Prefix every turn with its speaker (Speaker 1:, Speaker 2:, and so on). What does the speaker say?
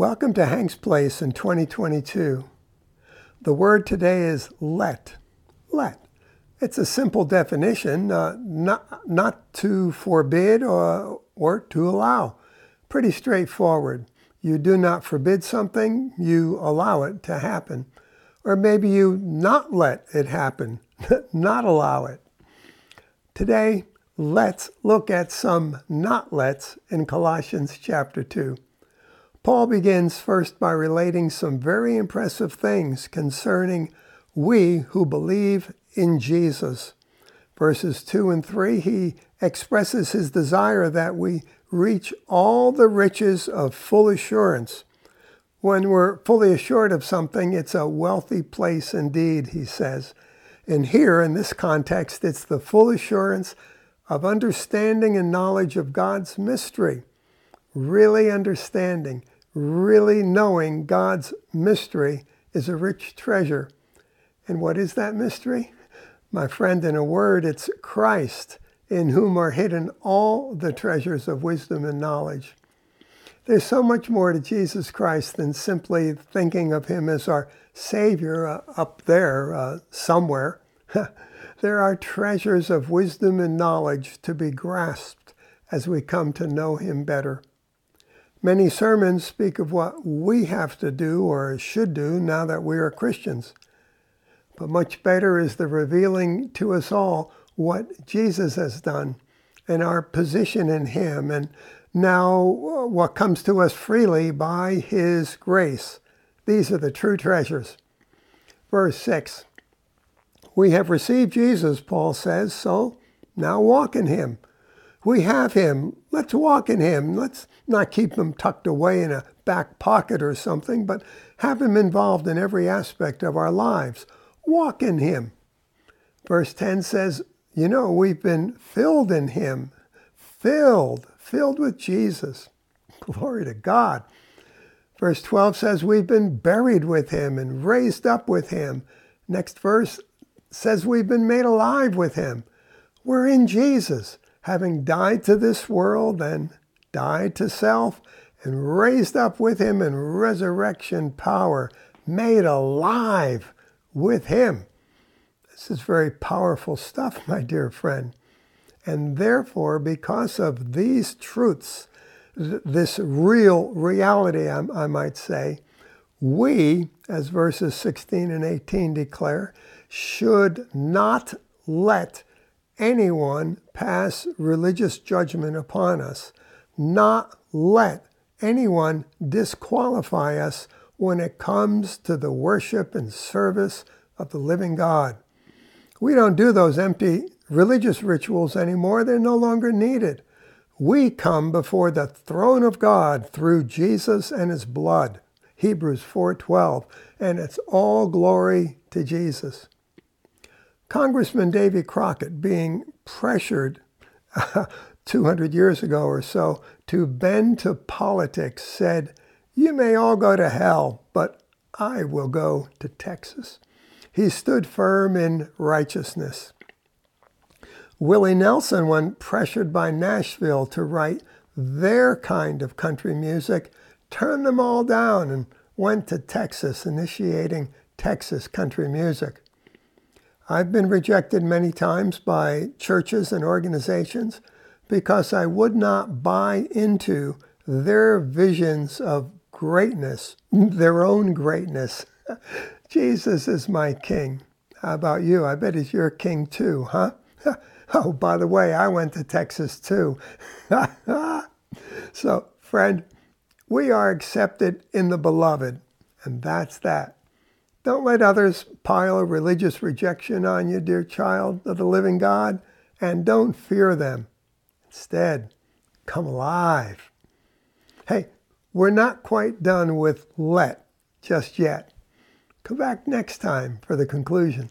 Speaker 1: Welcome to Hank's Place in 2022. The word today is let. Let. It's a simple definition, uh, not, not to forbid or, or to allow. Pretty straightforward. You do not forbid something, you allow it to happen. Or maybe you not let it happen, not allow it. Today, let's look at some not lets in Colossians chapter 2. Paul begins first by relating some very impressive things concerning we who believe in Jesus. Verses 2 and 3, he expresses his desire that we reach all the riches of full assurance. When we're fully assured of something, it's a wealthy place indeed, he says. And here, in this context, it's the full assurance of understanding and knowledge of God's mystery. Really understanding, really knowing God's mystery is a rich treasure. And what is that mystery? My friend, in a word, it's Christ, in whom are hidden all the treasures of wisdom and knowledge. There's so much more to Jesus Christ than simply thinking of him as our Savior uh, up there uh, somewhere. there are treasures of wisdom and knowledge to be grasped as we come to know him better. Many sermons speak of what we have to do or should do now that we are Christians. But much better is the revealing to us all what Jesus has done and our position in Him, and now what comes to us freely by His grace. These are the true treasures. Verse 6 We have received Jesus, Paul says, so now walk in Him we have him. Let's walk in him. Let's not keep him tucked away in a back pocket or something, but have him involved in every aspect of our lives. Walk in him. Verse 10 says, You know, we've been filled in him, filled, filled with Jesus. Glory to God. Verse 12 says, We've been buried with him and raised up with him. Next verse says, We've been made alive with him. We're in Jesus having died to this world and died to self and raised up with him in resurrection power, made alive with him. This is very powerful stuff, my dear friend. And therefore, because of these truths, this real reality, I, might say, we, as verses 16 and 18 declare, should not let anyone pass religious judgment upon us, not let anyone disqualify us when it comes to the worship and service of the living God. We don't do those empty religious rituals anymore, they're no longer needed. We come before the throne of God through Jesus and his blood. Hebrews 4:12 and it's all glory to Jesus. Congressman Davy Crockett being pressured uh, 200 years ago or so to bend to politics said, You may all go to hell, but I will go to Texas. He stood firm in righteousness. Willie Nelson, when pressured by Nashville to write their kind of country music, turned them all down and went to Texas, initiating Texas country music. I've been rejected many times by churches and organizations because I would not buy into their visions of greatness, their own greatness. Jesus is my king. How about you? I bet he's your king too, huh? Oh, by the way, I went to Texas too. so, friend, we are accepted in the beloved, and that's that. Don't let others pile a religious rejection on you, dear child of the living God, and don't fear them. Instead, come alive. Hey, we're not quite done with let just yet. Come back next time for the conclusion.